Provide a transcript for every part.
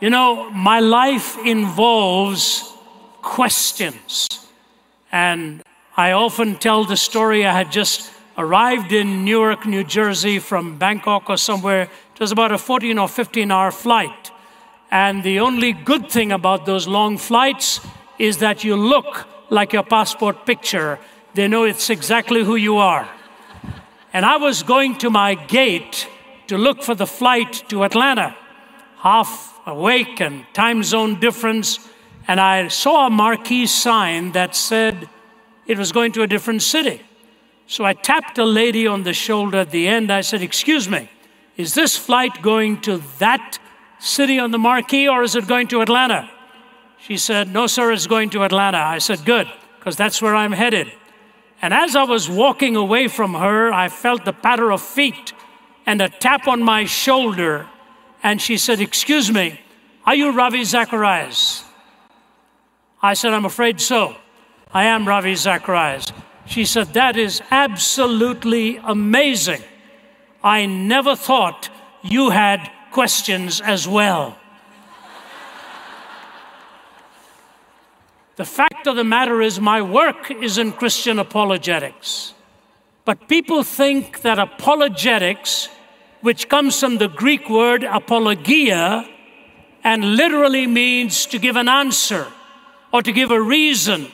You know, my life involves questions. And I often tell the story I had just arrived in Newark, New Jersey from Bangkok or somewhere. It was about a 14 or 15 hour flight. And the only good thing about those long flights is that you look like your passport picture. They know it's exactly who you are. And I was going to my gate to look for the flight to Atlanta, half awake and time zone difference. And I saw a marquee sign that said it was going to a different city. So I tapped a lady on the shoulder at the end. I said, Excuse me, is this flight going to that city on the marquee or is it going to Atlanta? She said, No, sir, it's going to Atlanta. I said, Good, because that's where I'm headed. And as I was walking away from her, I felt the patter of feet and a tap on my shoulder. And she said, Excuse me, are you Ravi Zacharias? I said, I'm afraid so. I am Ravi Zacharias. She said, That is absolutely amazing. I never thought you had questions as well. the fact of the matter is, my work is in Christian apologetics. But people think that apologetics, which comes from the Greek word apologia, and literally means to give an answer or to give a reason,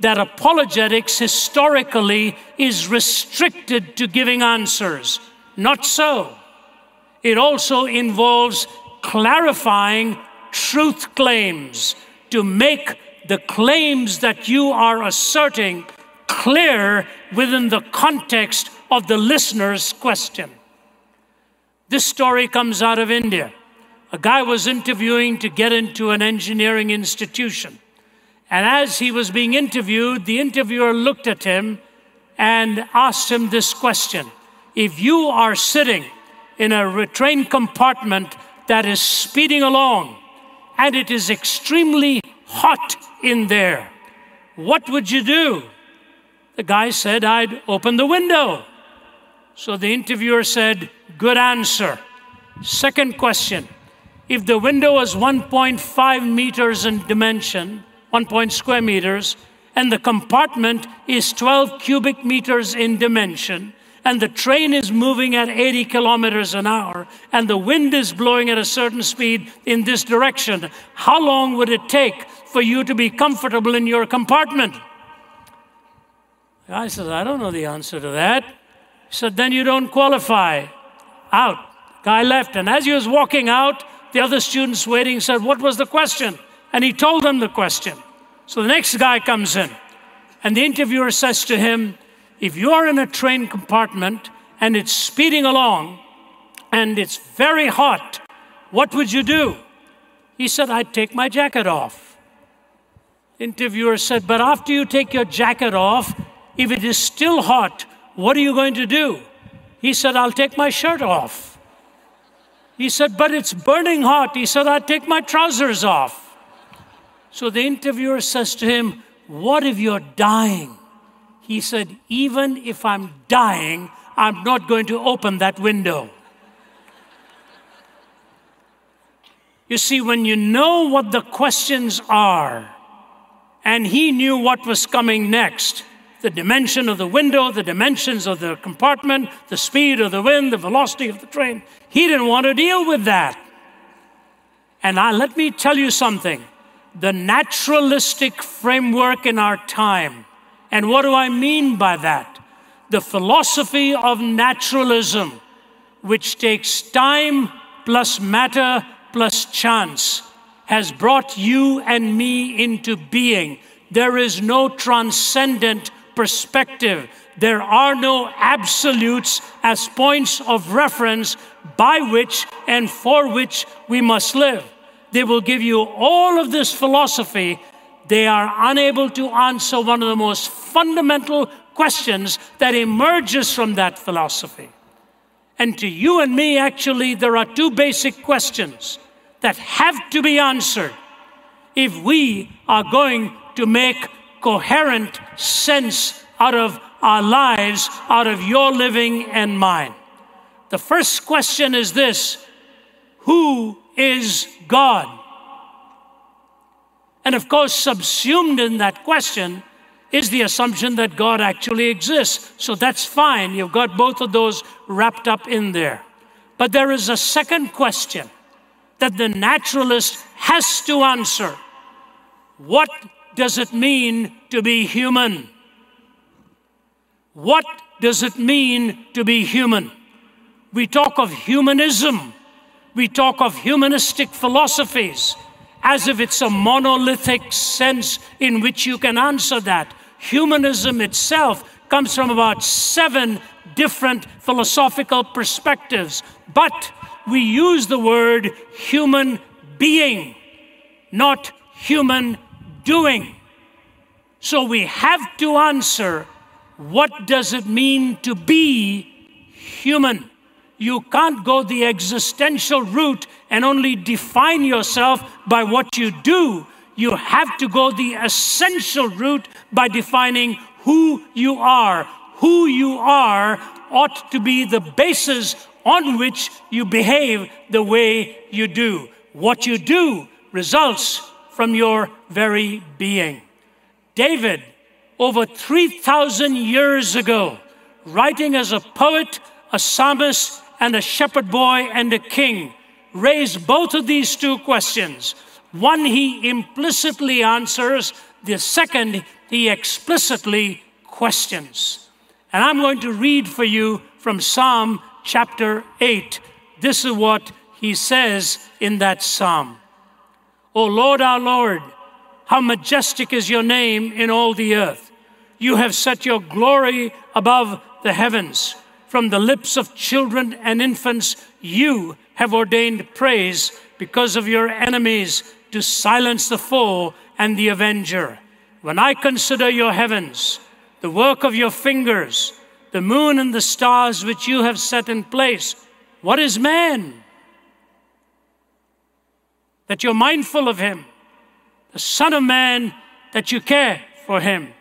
that apologetics historically is restricted to giving answers. Not so. It also involves clarifying truth claims to make the claims that you are asserting clear within the context of the listener's question. This story comes out of India. A guy was interviewing to get into an engineering institution. And as he was being interviewed, the interviewer looked at him and asked him this question If you are sitting in a train compartment that is speeding along and it is extremely hot in there, what would you do? The guy said, I'd open the window. So the interviewer said, Good answer. Second question If the window was 1.5 meters in dimension, 1 point square meters, and the compartment is 12 cubic meters in dimension, and the train is moving at 80 kilometers an hour, and the wind is blowing at a certain speed in this direction, how long would it take for you to be comfortable in your compartment? Guy says, I don't know the answer to that. He said, Then you don't qualify. Out. Guy left, and as he was walking out, the other students waiting said, What was the question? And he told them the question. So the next guy comes in, and the interviewer says to him, If you're in a train compartment and it's speeding along and it's very hot, what would you do? He said, I'd take my jacket off. Interviewer said, But after you take your jacket off, if it is still hot, what are you going to do? He said, I'll take my shirt off. He said, But it's burning hot. He said, I'll take my trousers off. So the interviewer says to him, What if you're dying? He said, Even if I'm dying, I'm not going to open that window. You see, when you know what the questions are, and he knew what was coming next the dimension of the window, the dimensions of the compartment, the speed of the wind, the velocity of the train he didn't want to deal with that. And I, let me tell you something the naturalistic framework in our time. And what do I mean by that? The philosophy of naturalism, which takes time plus matter plus chance, has brought you and me into being. There is no transcendent perspective. There are no absolutes as points of reference by which and for which we must live. They will give you all of this philosophy. They are unable to answer one of the most fundamental questions that emerges from that philosophy. And to you and me, actually, there are two basic questions that have to be answered if we are going to make coherent sense out of our lives, out of your living and mine. The first question is this Who is God? And of course, subsumed in that question is the assumption that God actually exists. So that's fine. You've got both of those wrapped up in there. But there is a second question that the naturalist has to answer What does it mean to be human? What does it mean to be human? We talk of humanism, we talk of humanistic philosophies as if it's a monolithic sense in which you can answer that. Humanism itself comes from about seven different philosophical perspectives, but we use the word human being, not human doing. So we have to answer what does it mean to be human? You can't go the existential route and only define yourself by what you do. You have to go the essential route by defining who you are. Who you are ought to be the basis on which you behave the way you do. What you do results from your very being. David, over 3,000 years ago, writing as a poet, a psalmist, and a shepherd boy and a king, raised both of these two questions. One he implicitly answers, the second he explicitly questions. And I'm going to read for you from Psalm chapter 8. This is what he says in that psalm O Lord, our Lord, how majestic is your name in all the earth. You have set your glory above the heavens. From the lips of children and infants, you have ordained praise because of your enemies to silence the foe and the avenger. When I consider your heavens, the work of your fingers, the moon and the stars which you have set in place, what is man? That you're mindful of him, the Son of Man, that you care for him.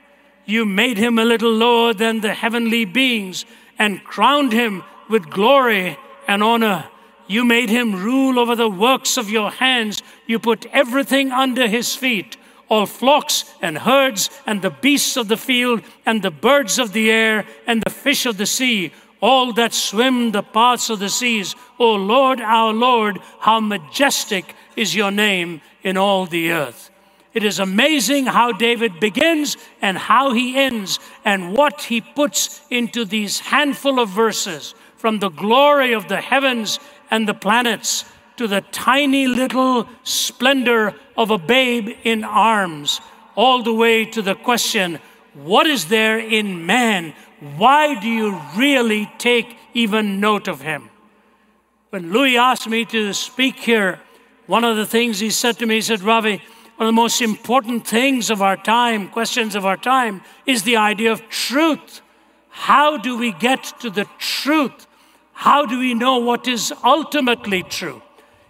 You made him a little lower than the heavenly beings and crowned him with glory and honor. You made him rule over the works of your hands. You put everything under his feet all flocks and herds, and the beasts of the field, and the birds of the air, and the fish of the sea, all that swim the paths of the seas. O Lord, our Lord, how majestic is your name in all the earth. It is amazing how David begins and how he ends, and what he puts into these handful of verses from the glory of the heavens and the planets to the tiny little splendor of a babe in arms, all the way to the question what is there in man? Why do you really take even note of him? When Louis asked me to speak here, one of the things he said to me, he said, Ravi, one of the most important things of our time, questions of our time, is the idea of truth. How do we get to the truth? How do we know what is ultimately true?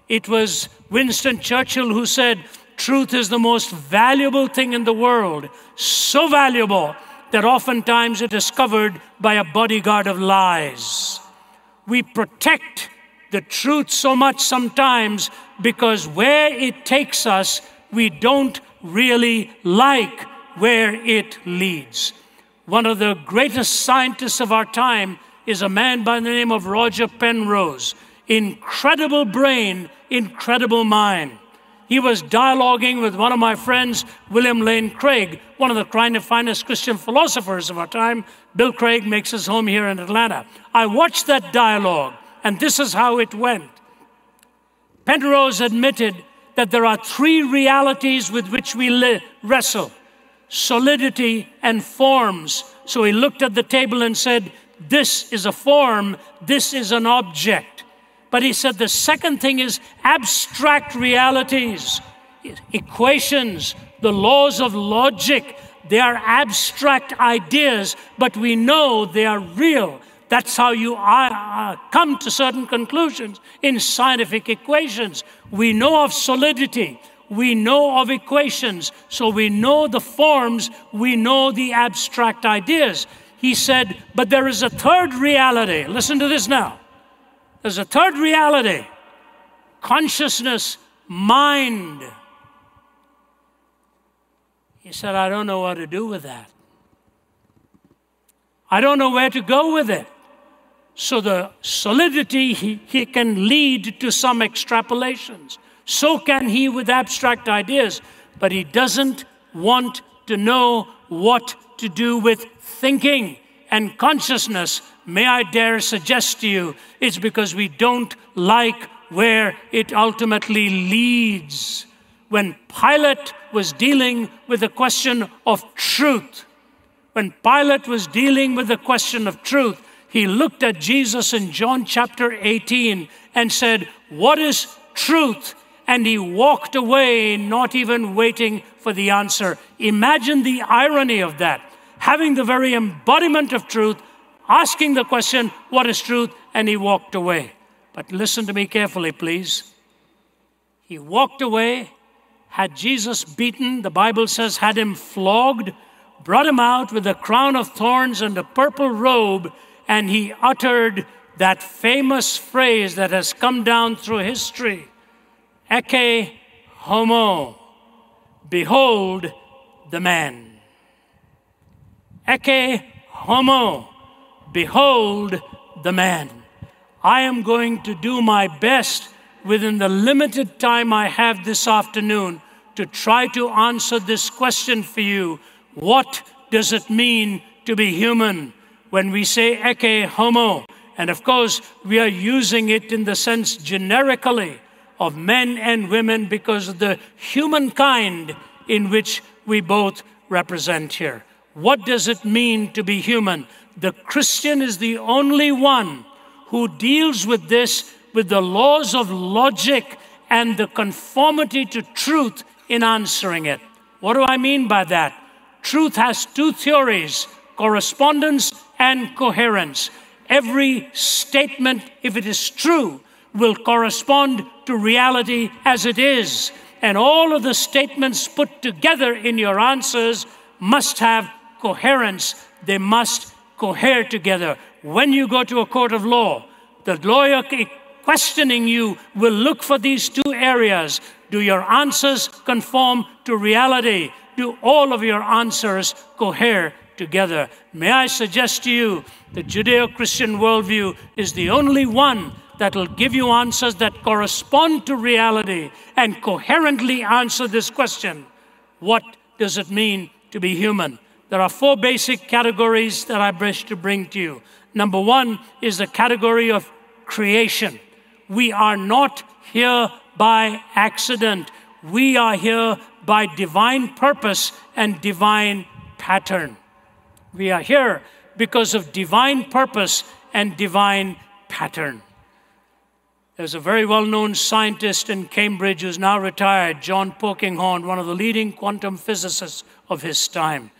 It was Winston Churchill who said, Truth is the most valuable thing in the world, so valuable that oftentimes it is covered by a bodyguard of lies. We protect the truth so much sometimes because where it takes us, we don't really like where it leads. One of the greatest scientists of our time is a man by the name of Roger Penrose. Incredible brain, incredible mind. He was dialoguing with one of my friends, William Lane Craig, one of the finest Christian philosophers of our time. Bill Craig makes his home here in Atlanta. I watched that dialogue, and this is how it went. Penrose admitted that there are three realities with which we li- wrestle solidity and forms. So he looked at the table and said, this is a form, this is an object. But he said the second thing is abstract realities, equations, the laws of logic. They are abstract ideas, but we know they are real. That's how you are, uh, come to certain conclusions in scientific equations. We know of solidity, we know of equations, so we know the forms, we know the abstract ideas he said, But there is a third reality. Listen to this now. There's a third reality consciousness, mind. He said, I don't know what to do with that. I don't know where to go with it. So the solidity, he, he can lead to some extrapolations. So can he with abstract ideas, but he doesn't want to know what to do with thinking and consciousness. May I dare suggest to you, it's because we don't like where it ultimately leads. When Pilate was dealing with the question of truth, when Pilate was dealing with the question of truth, he looked at Jesus in John chapter 18 and said, What is truth? And he walked away, not even waiting for the answer. Imagine the irony of that. Having the very embodiment of truth, asking the question, What is truth? And he walked away. But listen to me carefully, please. He walked away, had Jesus beaten, the Bible says, had him flogged, brought him out with a crown of thorns and a purple robe, and he uttered that famous phrase that has come down through history Ecce homo, behold the man. Ecce homo, behold the man. I am going to do my best within the limited time I have this afternoon to try to answer this question for you. What does it mean to be human? When we say ecce homo, and of course, we are using it in the sense generically of men and women because of the humankind in which we both represent here. What does it mean to be human? The Christian is the only one who deals with this with the laws of logic and the conformity to truth in answering it. What do I mean by that? Truth has two theories correspondence and coherence. Every statement, if it is true, will correspond to reality as it is. And all of the statements put together in your answers must have coherence. They must cohere together. When you go to a court of law, the lawyer questioning you will look for these two areas. Do your answers conform to reality? Do all of your answers cohere together? May I suggest to you the Judeo Christian worldview is the only one that will give you answers that correspond to reality and coherently answer this question What does it mean to be human? There are four basic categories that I wish to bring to you. Number one is the category of creation. We are not here by accident, we are here by divine purpose and divine pattern. We are here because of divine purpose and divine pattern. There's a very well known scientist in Cambridge who's now retired, John Polkinghorne, one of the leading quantum physicists of his time.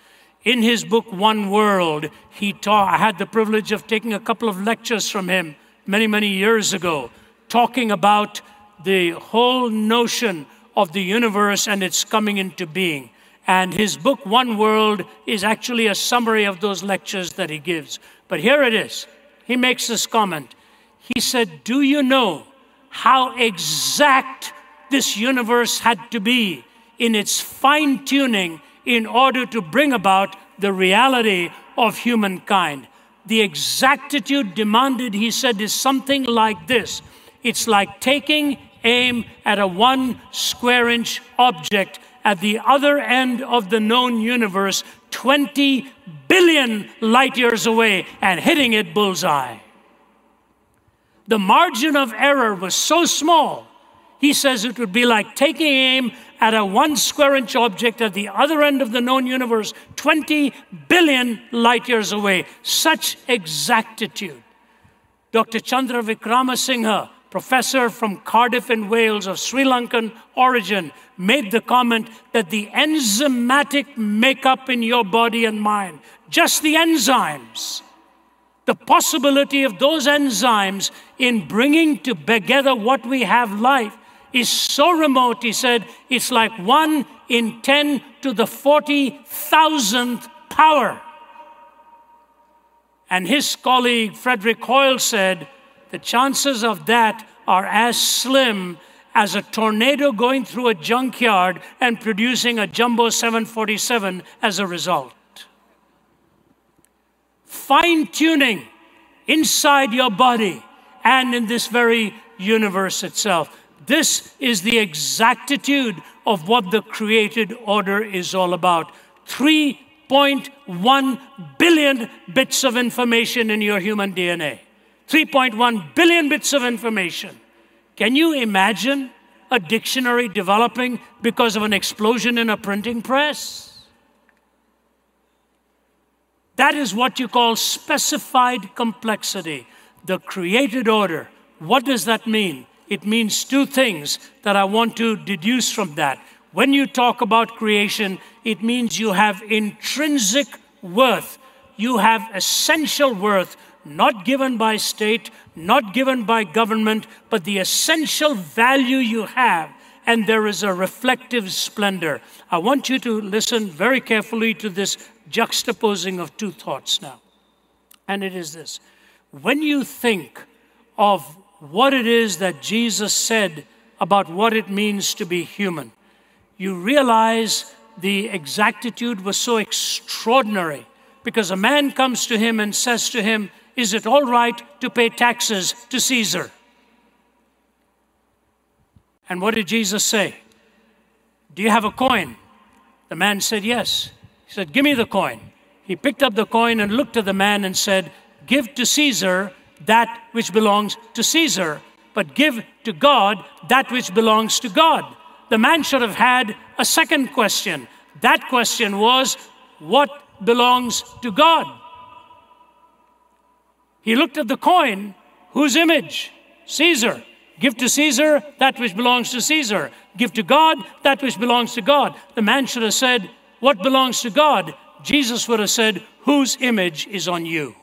In his book, One World, he taught, I had the privilege of taking a couple of lectures from him many, many years ago, talking about the whole notion of the universe and its coming into being. And his book, One World, is actually a summary of those lectures that he gives. But here it is. He makes this comment. He said, Do you know how exact this universe had to be in its fine tuning in order to bring about the reality of humankind. The exactitude demanded, he said, is something like this it's like taking aim at a one square inch object at the other end of the known universe, 20 billion light years away, and hitting it bullseye. The margin of error was so small, he says it would be like taking aim at a one square inch object at the other end of the known universe, 20 billion light years away. Such exactitude. Dr. Chandra Wickramasinghe, professor from Cardiff in Wales of Sri Lankan origin, made the comment that the enzymatic makeup in your body and mind, just the enzymes, the possibility of those enzymes in bringing together what we have life is so remote, he said, it's like one in 10 to the 40,000th power. And his colleague Frederick Hoyle said, the chances of that are as slim as a tornado going through a junkyard and producing a jumbo 747 as a result. Fine tuning inside your body and in this very universe itself. This is the exactitude of what the created order is all about. 3.1 billion bits of information in your human DNA. 3.1 billion bits of information. Can you imagine a dictionary developing because of an explosion in a printing press? That is what you call specified complexity, the created order. What does that mean? It means two things that I want to deduce from that. When you talk about creation, it means you have intrinsic worth, you have essential worth not given by state, not given by government, but the essential value you have. And there is a reflective splendor. I want you to listen very carefully to this juxtaposing of two thoughts now. And it is this when you think of what it is that Jesus said about what it means to be human, you realize the exactitude was so extraordinary because a man comes to him and says to him, is it all right to pay taxes to Caesar? And what did Jesus say? Do you have a coin? The man said, Yes. He said, Give me the coin. He picked up the coin and looked at the man and said, Give to Caesar that which belongs to Caesar, but give to God that which belongs to God. The man should have had a second question. That question was, What belongs to God? He looked at the coin, whose image? Caesar. Give to Caesar that which belongs to Caesar. Give to God that which belongs to God. The man should have said, What belongs to God? Jesus would have said, Whose image is on you?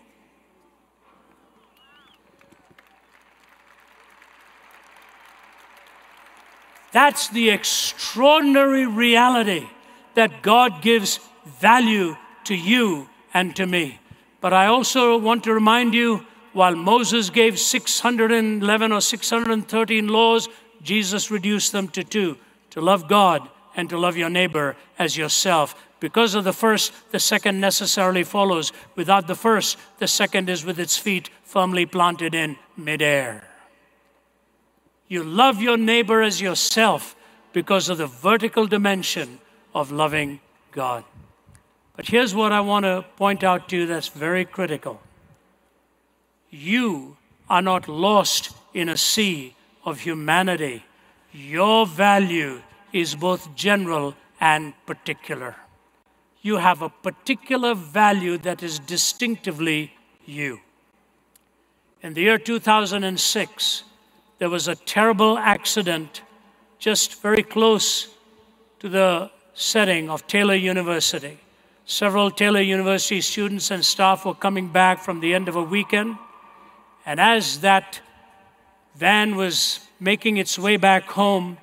That's the extraordinary reality that God gives value to you and to me. But I also want to remind you while Moses gave 611 or 613 laws, Jesus reduced them to two to love God and to love your neighbor as yourself. Because of the first, the second necessarily follows. Without the first, the second is with its feet firmly planted in midair. You love your neighbor as yourself because of the vertical dimension of loving God. But here's what I want to point out to you that's very critical. You are not lost in a sea of humanity. Your value is both general and particular. You have a particular value that is distinctively you. In the year 2006, there was a terrible accident just very close to the setting of Taylor University. Several Taylor University students and staff were coming back from the end of a weekend. And as that van was making its way back home,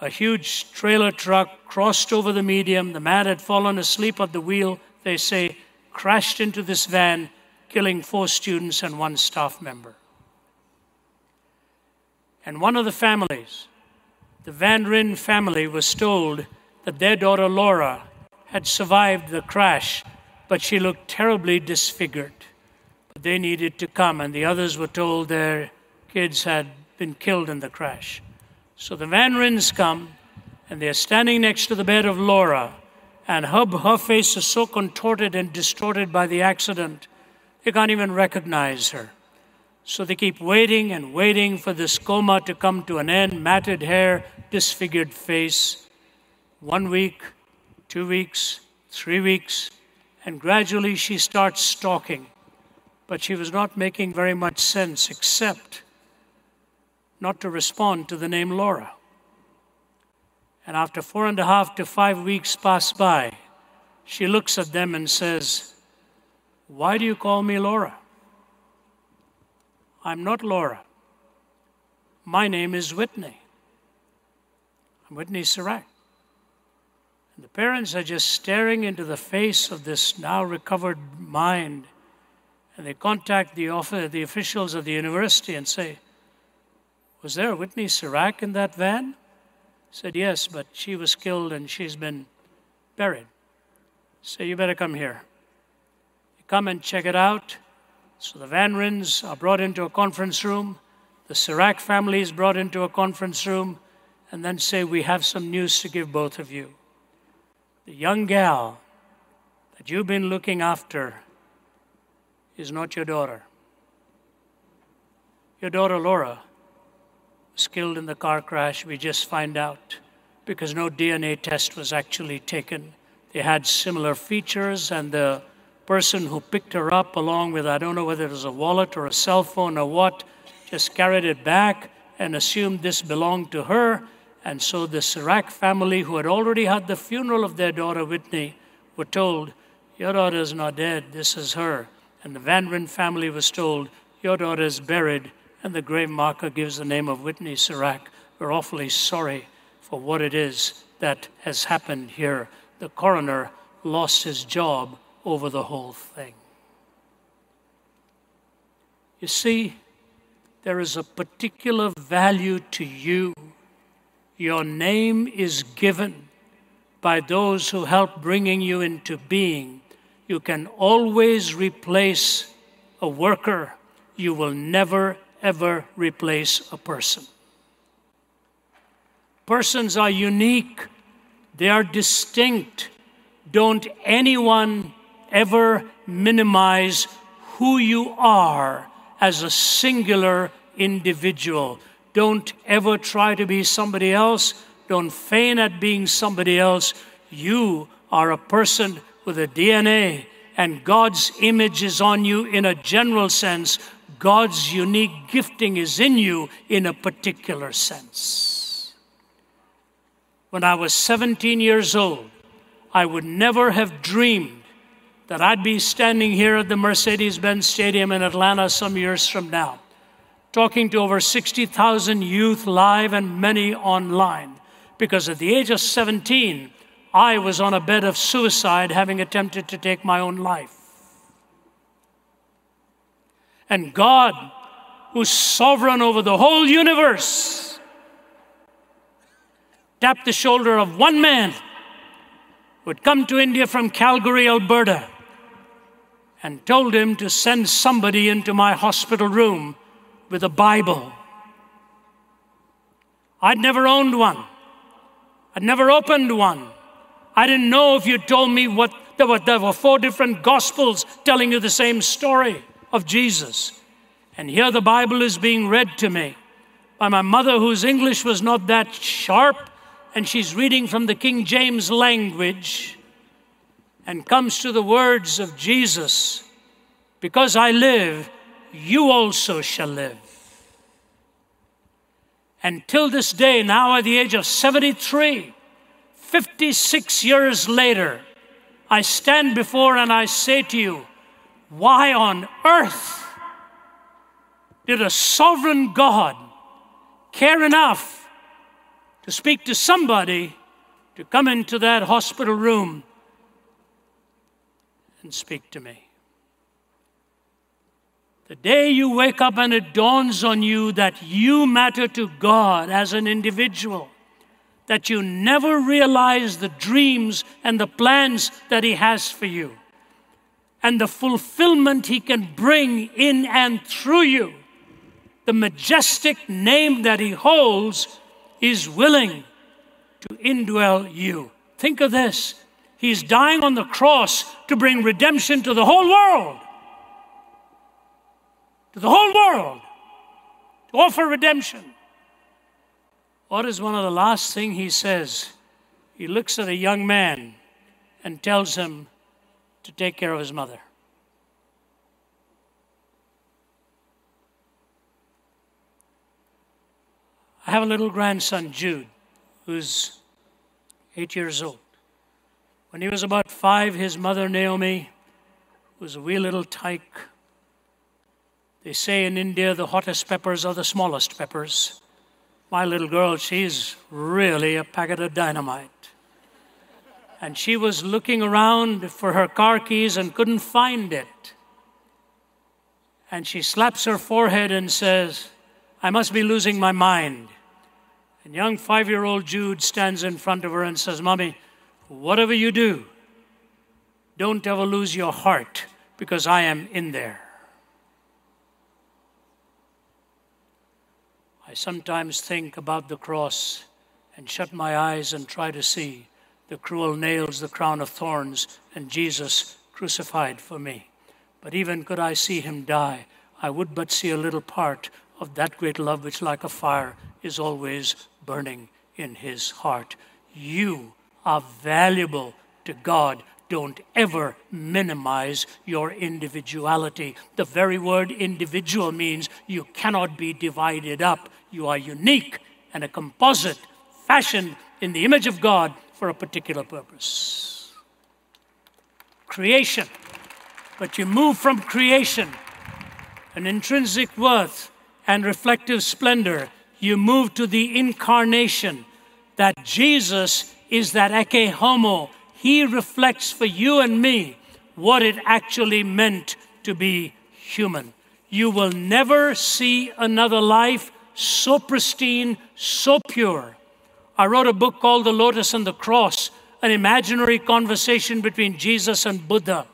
a huge trailer truck crossed over the median. The man had fallen asleep at the wheel, they say, crashed into this van, killing four students and one staff member. And one of the families, the Van Ryn family, was told that their daughter Laura had survived the crash, but she looked terribly disfigured. But they needed to come, and the others were told their kids had been killed in the crash. So the Van Ryns come, and they're standing next to the bed of Laura, and her, her face is so contorted and distorted by the accident, they can't even recognize her. So they keep waiting and waiting for this coma to come to an end matted hair, disfigured face. One week, two weeks, three weeks, and gradually she starts talking. But she was not making very much sense except not to respond to the name Laura. And after four and a half to five weeks pass by, she looks at them and says, Why do you call me Laura? I'm not Laura. My name is Whitney. I'm Whitney Cerak. And the parents are just staring into the face of this now recovered mind. And they contact the, office, the officials of the university and say, Was there a Whitney Cerak in that van? said, Yes, but she was killed and she's been buried. So you better come here. You come and check it out. So the Van Ryns are brought into a conference room. The Cerak family is brought into a conference room and then say, We have some news to give both of you. The young gal that you've been looking after is not your daughter. Your daughter Laura was killed in the car crash, we just find out, because no DNA test was actually taken. They had similar features, and the person who picked her up, along with I don't know whether it was a wallet or a cell phone or what, just carried it back and assumed this belonged to her. And so the Cerak family, who had already had the funeral of their daughter Whitney, were told, Your daughter is not dead, this is her. And the Van Ryn family was told, Your daughter is buried, and the grave marker gives the name of Whitney Cerak. We're awfully sorry for what it is that has happened here. The coroner lost his job over the whole thing. You see, there is a particular value to you. Your name is given by those who help bringing you into being. You can always replace a worker. You will never, ever replace a person. Persons are unique, they are distinct. Don't anyone ever minimize who you are as a singular individual. Don't ever try to be somebody else. Don't feign at being somebody else. You are a person with a DNA, and God's image is on you in a general sense. God's unique gifting is in you in a particular sense. When I was 17 years old, I would never have dreamed that I'd be standing here at the Mercedes Benz Stadium in Atlanta some years from now, talking to over 60,000 youth live and many online. Because at the age of 17, I was on a bed of suicide, having attempted to take my own life. And God, who's sovereign over the whole universe, tapped the shoulder of one man who had come to India from Calgary, Alberta and told him to send somebody into my hospital room with a Bible. I'd never owned one. I'd never opened one. I didn't know if you told me what there were, there were four different gospels telling you the same story of Jesus. And here the Bible is being read to me by my mother, whose English was not that sharp, and she's reading from the King James language and comes to the words of Jesus Because I live, you also shall live. And till this day, now at the age of 73, 56 years later, I stand before and I say to you, why on earth did a sovereign God care enough to speak to somebody to come into that hospital room and speak to me. The day you wake up and it dawns on you that you matter to God as an individual, that you never realize the dreams and the plans that He has for you, and the fulfillment He can bring in and through you, the majestic name that He holds is willing to indwell you. Think of this He's dying on the cross to bring redemption to the whole world. To the whole world. To offer redemption. What is one of the last things he says? He looks at a young man and tells him to take care of his mother. I have a little grandson, Jude, who's eight years old. When he was about five, his mother, Naomi, was a wee little tyke. They say in India the hottest peppers are the smallest peppers. My little girl, she's really a packet of dynamite. And she was looking around for her car keys and couldn't find it. And she slaps her forehead and says, I must be losing my mind. And young five year old Jude stands in front of her and says, Mommy, whatever you do, don't ever lose your heart because I am in there. I sometimes think about the cross and shut my eyes and try to see the cruel nails, the crown of thorns, and Jesus crucified for me. But even could I see him die, I would but see a little part of that great love which, like a fire, is always burning in his heart. You are valuable to God. Don't ever minimize your individuality. The very word individual means you cannot be divided up. You are unique and a composite, fashioned in the image of God for a particular purpose. Creation. But you move from creation, an intrinsic worth and reflective splendor, you move to the incarnation, that Jesus is that ecce homo. He reflects for you and me what it actually meant to be human. You will never see another life so pristine, so pure. I wrote a book called The Lotus and the Cross, an imaginary conversation between Jesus and Buddha.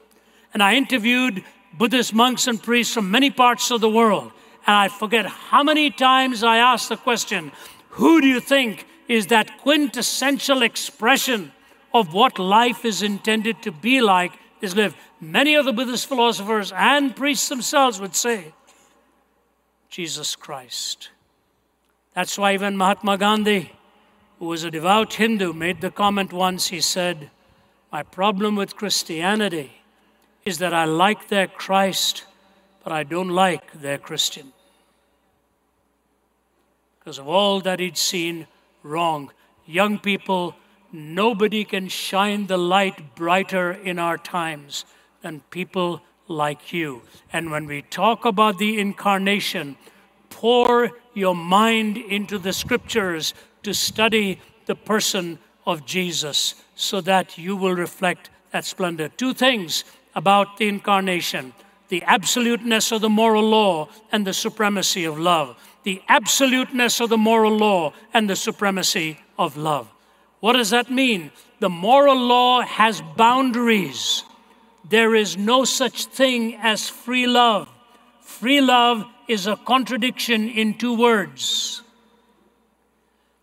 And I interviewed Buddhist monks and priests from many parts of the world. And I forget how many times I asked the question who do you think is that quintessential expression of what life is intended to be like is lived? Many of the Buddhist philosophers and priests themselves would say, Jesus Christ. That's why even Mahatma Gandhi, who was a devout Hindu, made the comment once. He said, My problem with Christianity is that I like their Christ, but I don't like their Christian because of all that he'd seen wrong. Young people, nobody can shine the light brighter in our times than people like you. And when we talk about the incarnation, pour your mind into the scriptures to study the person of Jesus so that you will reflect that splendor. Two things about the incarnation the absoluteness of the moral law and the supremacy of love the absoluteness of the moral law and the supremacy of love. What does that mean? The moral law has boundaries. There is no such thing as free love. Free love is a contradiction in two words.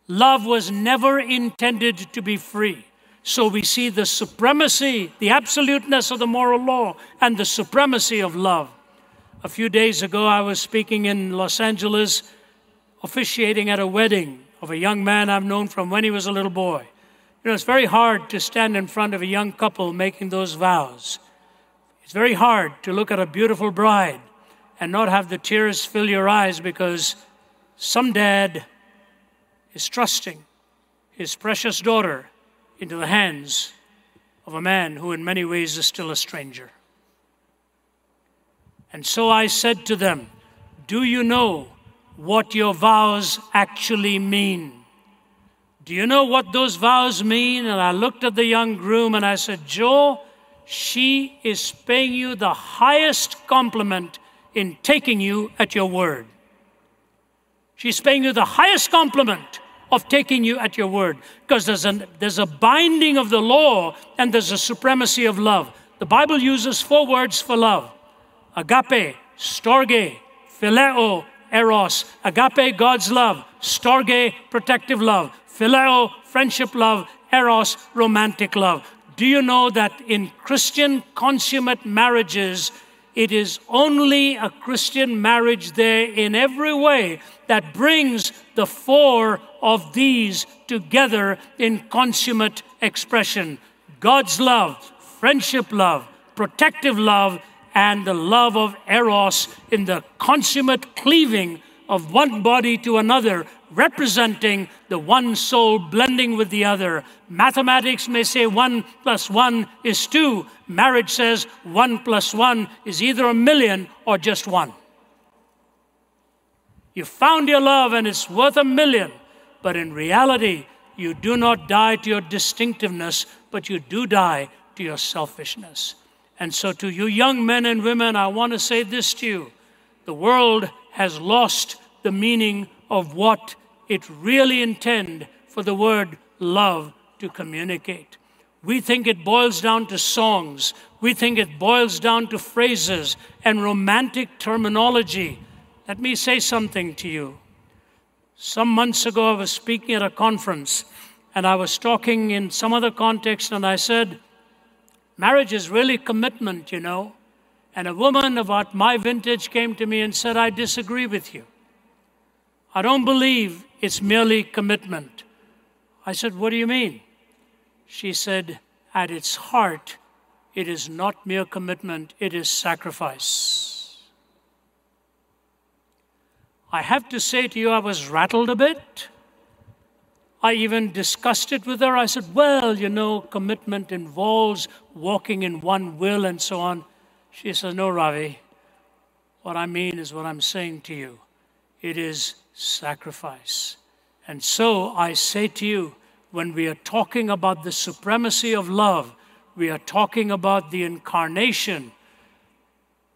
Love was never intended to be free. So we see the supremacy, the absoluteness of the moral law, and the supremacy of love. A few days ago, I was speaking in Los Angeles, officiating at a wedding of a young man I've known from when he was a little boy. You know, it's very hard to stand in front of a young couple making those vows. It's very hard to look at a beautiful bride and not have the tears fill your eyes because some dad is trusting his precious daughter into the hands of a man who, in many ways, is still a stranger. And so I said to them, Do you know what your vows actually mean? Do you know what those vows mean? And I looked at the young groom and I said, Joe, she is paying you the highest compliment in taking you at your word. She's paying you the highest compliment of taking you at your word because there's, an, there's a binding of the law and there's a supremacy of love. The Bible uses four words for love agape, storge, phileo, eros. Agape, God's love. Storge, protective love. Phileo, friendship love. Eros, romantic love. Do you know that in Christian consummate marriages, it is only a Christian marriage there in every way that brings the four of these together in consummate expression God's love, friendship love, protective love, and the love of Eros in the consummate cleaving of one body to another, representing the one soul blending with the other. Mathematics may say one plus one is two. Marriage says one plus one is either a million or just one. You found your love and it's worth a million, but in reality, you do not die to your distinctiveness, but you do die to your selfishness. And so, to you young men and women, I want to say this to you the world has lost the meaning of what it really intend for the word love to communicate. We think it boils down to songs. We think it boils down to phrases and romantic terminology. Let me say something to you. Some months ago, I was speaking at a conference and I was talking in some other context, and I said, Marriage is really commitment, you know. And a woman about my vintage came to me and said, I disagree with you. I don't believe it's merely commitment. I said, What do you mean? She said, At its heart, it is not mere commitment, it is sacrifice. I have to say to you, I was rattled a bit. I even discussed it with her. I said, Well, you know, commitment involves walking in one will and so on. She said, No, Ravi. What I mean is what I'm saying to you it is sacrifice. And so I say to you, when we are talking about the supremacy of love, we are talking about the incarnation.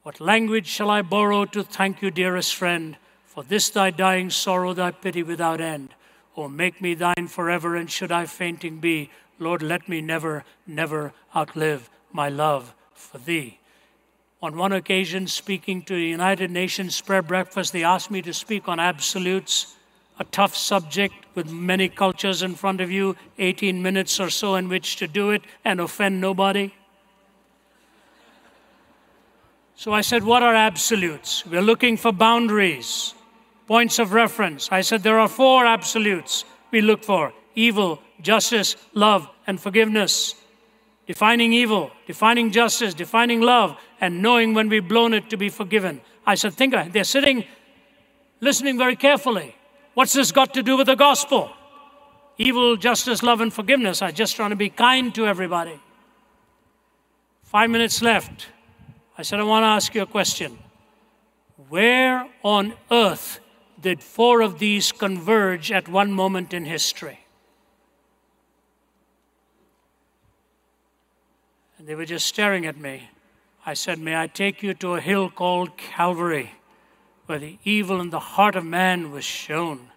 What language shall I borrow to thank you, dearest friend, for this thy dying sorrow, thy pity without end? Oh, make me thine forever, and should I fainting be, Lord, let me never, never outlive my love for thee. On one occasion, speaking to the United Nations prayer breakfast, they asked me to speak on absolutes, a tough subject with many cultures in front of you, 18 minutes or so in which to do it and offend nobody. So I said, What are absolutes? We're looking for boundaries points of reference. I said there are four absolutes we look for evil, justice, love, and forgiveness. Defining evil, defining justice, defining love, and knowing when we've blown it to be forgiven. I said, think they're sitting, listening very carefully. What's this got to do with the gospel? Evil, justice, love, and forgiveness. I'm just trying to be kind to everybody. Five minutes left. I said, I want to ask you a question. Where on earth did four of these converge at one moment in history? And they were just staring at me. I said, May I take you to a hill called Calvary, where the evil in the heart of man was shown,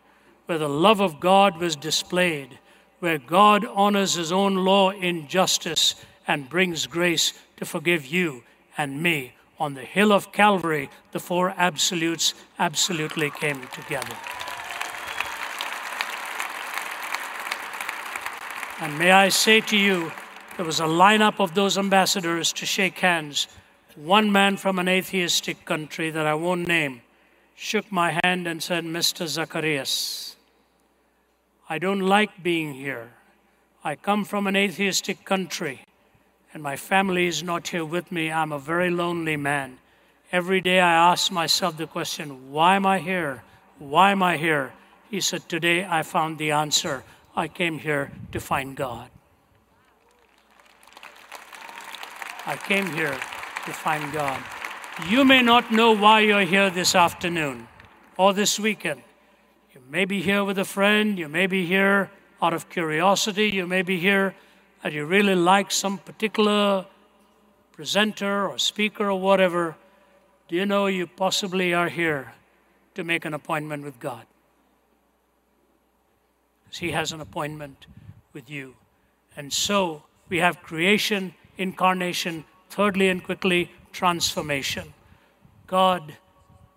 where the love of God was displayed, where God honors his own law in justice and brings grace to forgive you and me on the hill of Calvary, the four absolutes absolutely came together. And may I say to you, there was a lineup of those ambassadors to shake hands. One man from an atheistic country that I won't name shook my hand and said, Mr. Zacharias, I don't like being here. I come from an atheistic country and my family is not here with me, I'm a very lonely man. Every day I ask myself the question, why am I here? Why am I here? He said, Today I found the answer. I came here to find God. I came here to find God. You may not know why you're here this afternoon or this weekend. You may be here with a friend, you may be here out of curiosity, you may be here that you really like some particular presenter or speaker or whatever, do you know you possibly are here to make an appointment with God? Because He has an appointment with you. And so we have creation, incarnation, thirdly and quickly, transformation. God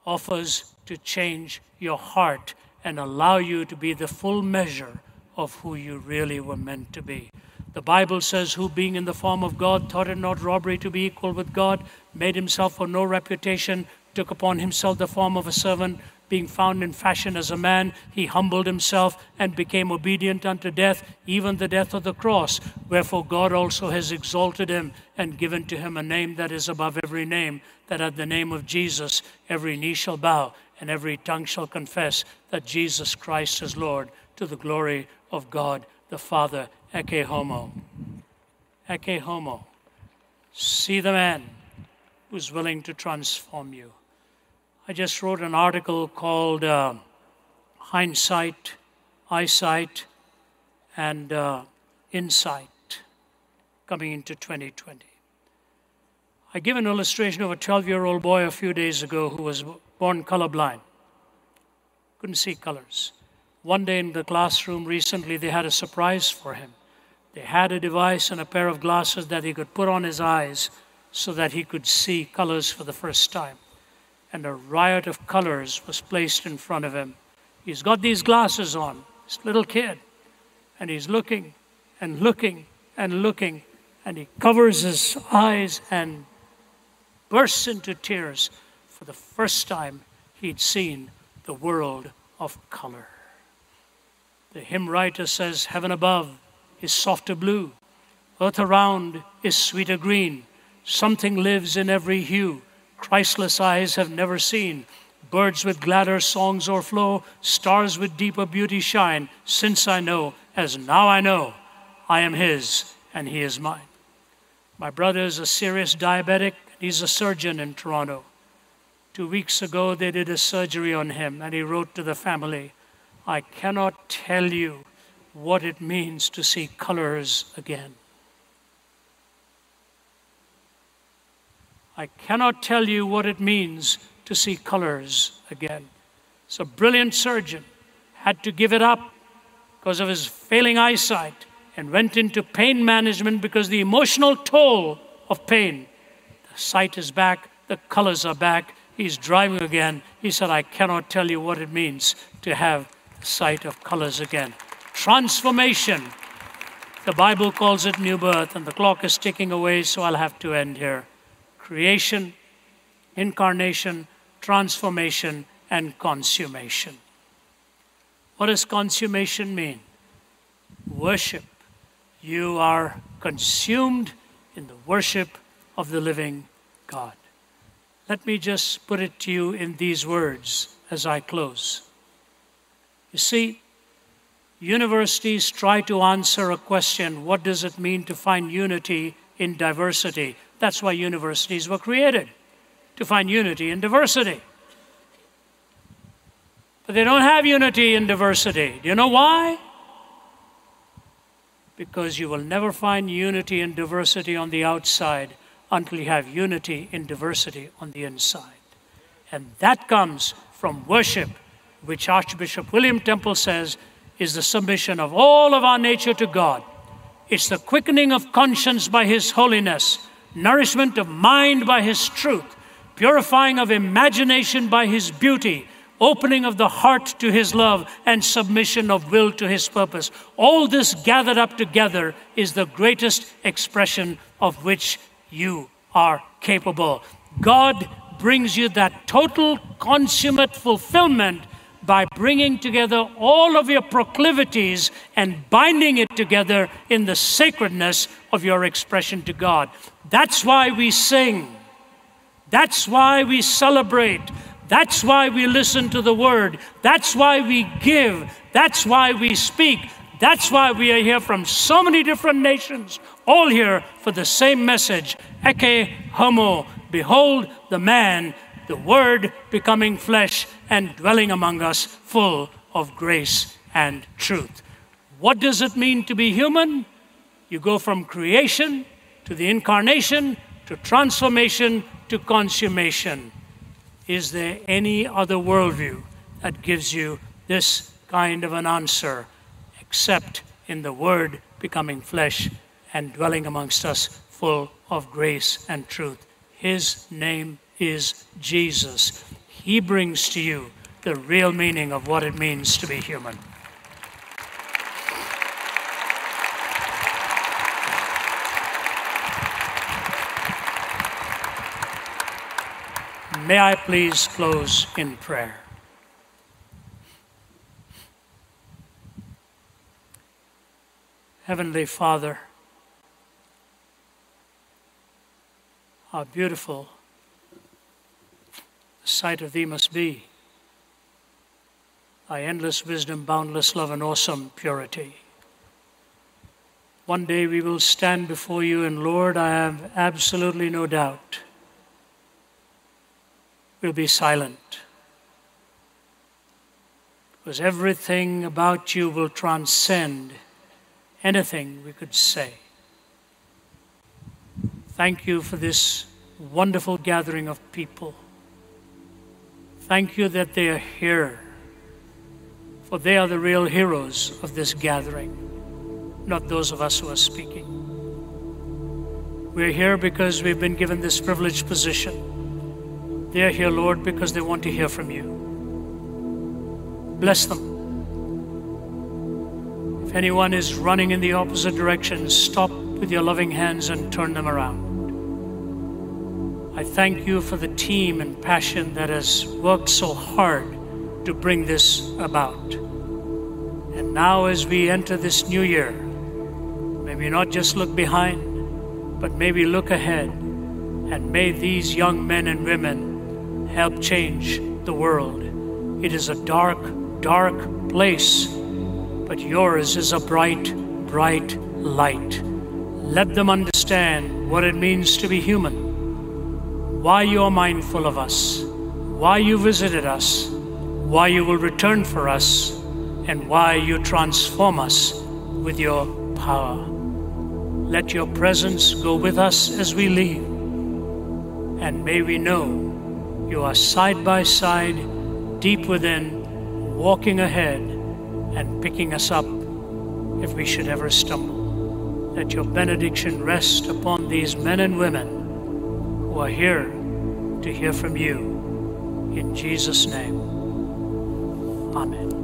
offers to change your heart and allow you to be the full measure of who you really were meant to be. The Bible says, Who being in the form of God thought it not robbery to be equal with God, made himself for no reputation, took upon himself the form of a servant, being found in fashion as a man, he humbled himself and became obedient unto death, even the death of the cross. Wherefore God also has exalted him and given to him a name that is above every name, that at the name of Jesus every knee shall bow and every tongue shall confess that Jesus Christ is Lord, to the glory of God the Father Ecce homo. Ecce homo. See the man who's willing to transform you. I just wrote an article called uh, Hindsight, Eyesight, and uh, Insight coming into 2020. I give an illustration of a 12 year old boy a few days ago who was born colorblind. couldn't see colors. One day in the classroom recently, they had a surprise for him. They had a device and a pair of glasses that he could put on his eyes so that he could see colors for the first time. And a riot of colors was placed in front of him. He's got these glasses on, this little kid, and he's looking and looking and looking, and he covers his eyes and bursts into tears. For the first time, he'd seen the world of color. The hymn writer says, Heaven above is softer blue, earth around is sweeter green. Something lives in every hue Christless eyes have never seen. Birds with gladder songs o'erflow, stars with deeper beauty shine. Since I know, as now I know, I am His and He is mine. My brother is a serious diabetic, he's a surgeon in Toronto. Two weeks ago, they did a surgery on him, and he wrote to the family I cannot tell you what it means to see colors again. I cannot tell you what it means to see colors again. So, a brilliant surgeon, had to give it up because of his failing eyesight and went into pain management because the emotional toll of pain. The sight is back, the colors are back, he's driving again. He said, I cannot tell you what it means to have the sight of colors again. Transformation. The Bible calls it new birth, and the clock is ticking away, so I'll have to end here. Creation, incarnation, transformation, and consummation. What does consummation mean? Worship. You are consumed in the worship of the living God. Let me just put it to you in these words as I close. You see, universities try to answer a question what does it mean to find unity in diversity? That's why universities were created, to find unity in diversity. But they don't have unity in diversity. Do you know why? Because you will never find unity in diversity on the outside until you have unity in diversity on the inside. And that comes from worship which Archbishop William Temple says is the submission of all of our nature to God. It's the quickening of conscience by His holiness, nourishment of mind by His truth, purifying of imagination by His beauty, opening of the heart to His love, and submission of will to His purpose. All this gathered up together is the greatest expression of which you are capable. God brings you that total, consummate fulfillment by bringing together all of your proclivities and binding it together in the sacredness of your expression to God. That's why we sing. That's why we celebrate. That's why we listen to the word. That's why we give. That's why we speak. That's why we are here from so many different nations, all here for the same message. Ecce homo, behold the man the Word becoming flesh and dwelling among us, full of grace and truth. What does it mean to be human? You go from creation to the incarnation to transformation to consummation. Is there any other worldview that gives you this kind of an answer except in the Word becoming flesh and dwelling amongst us, full of grace and truth? His name is Jesus. He brings to you the real meaning of what it means to be human. May I please close in prayer? Heavenly Father, how beautiful sight of thee must be. Thy endless wisdom, boundless love, and awesome purity. One day we will stand before you, and Lord, I have absolutely no doubt we'll be silent. Because everything about you will transcend anything we could say. Thank you for this wonderful gathering of people. Thank you that they are here for they are the real heroes of this gathering, not those of us who are speaking. We're here because we've been given this privileged position. They're here, Lord, because they want to hear from you. Bless them. If anyone is running in the opposite direction, stop with your loving hands and turn them around. I thank you for the team and passion that has worked so hard to bring this about. And now, as we enter this new year, may we not just look behind, but maybe look ahead. And may these young men and women help change the world. It is a dark, dark place, but yours is a bright, bright light. Let them understand what it means to be human, why you are mindful of us, why you visited us, why you will return for us, and why you transform us with your power. Let your presence go with us as we leave, and may we know you are side by side, deep within, walking ahead and picking us up if we should ever stumble. Let your benediction rest upon these men and women who are here to hear from you. In Jesus' name. Amen.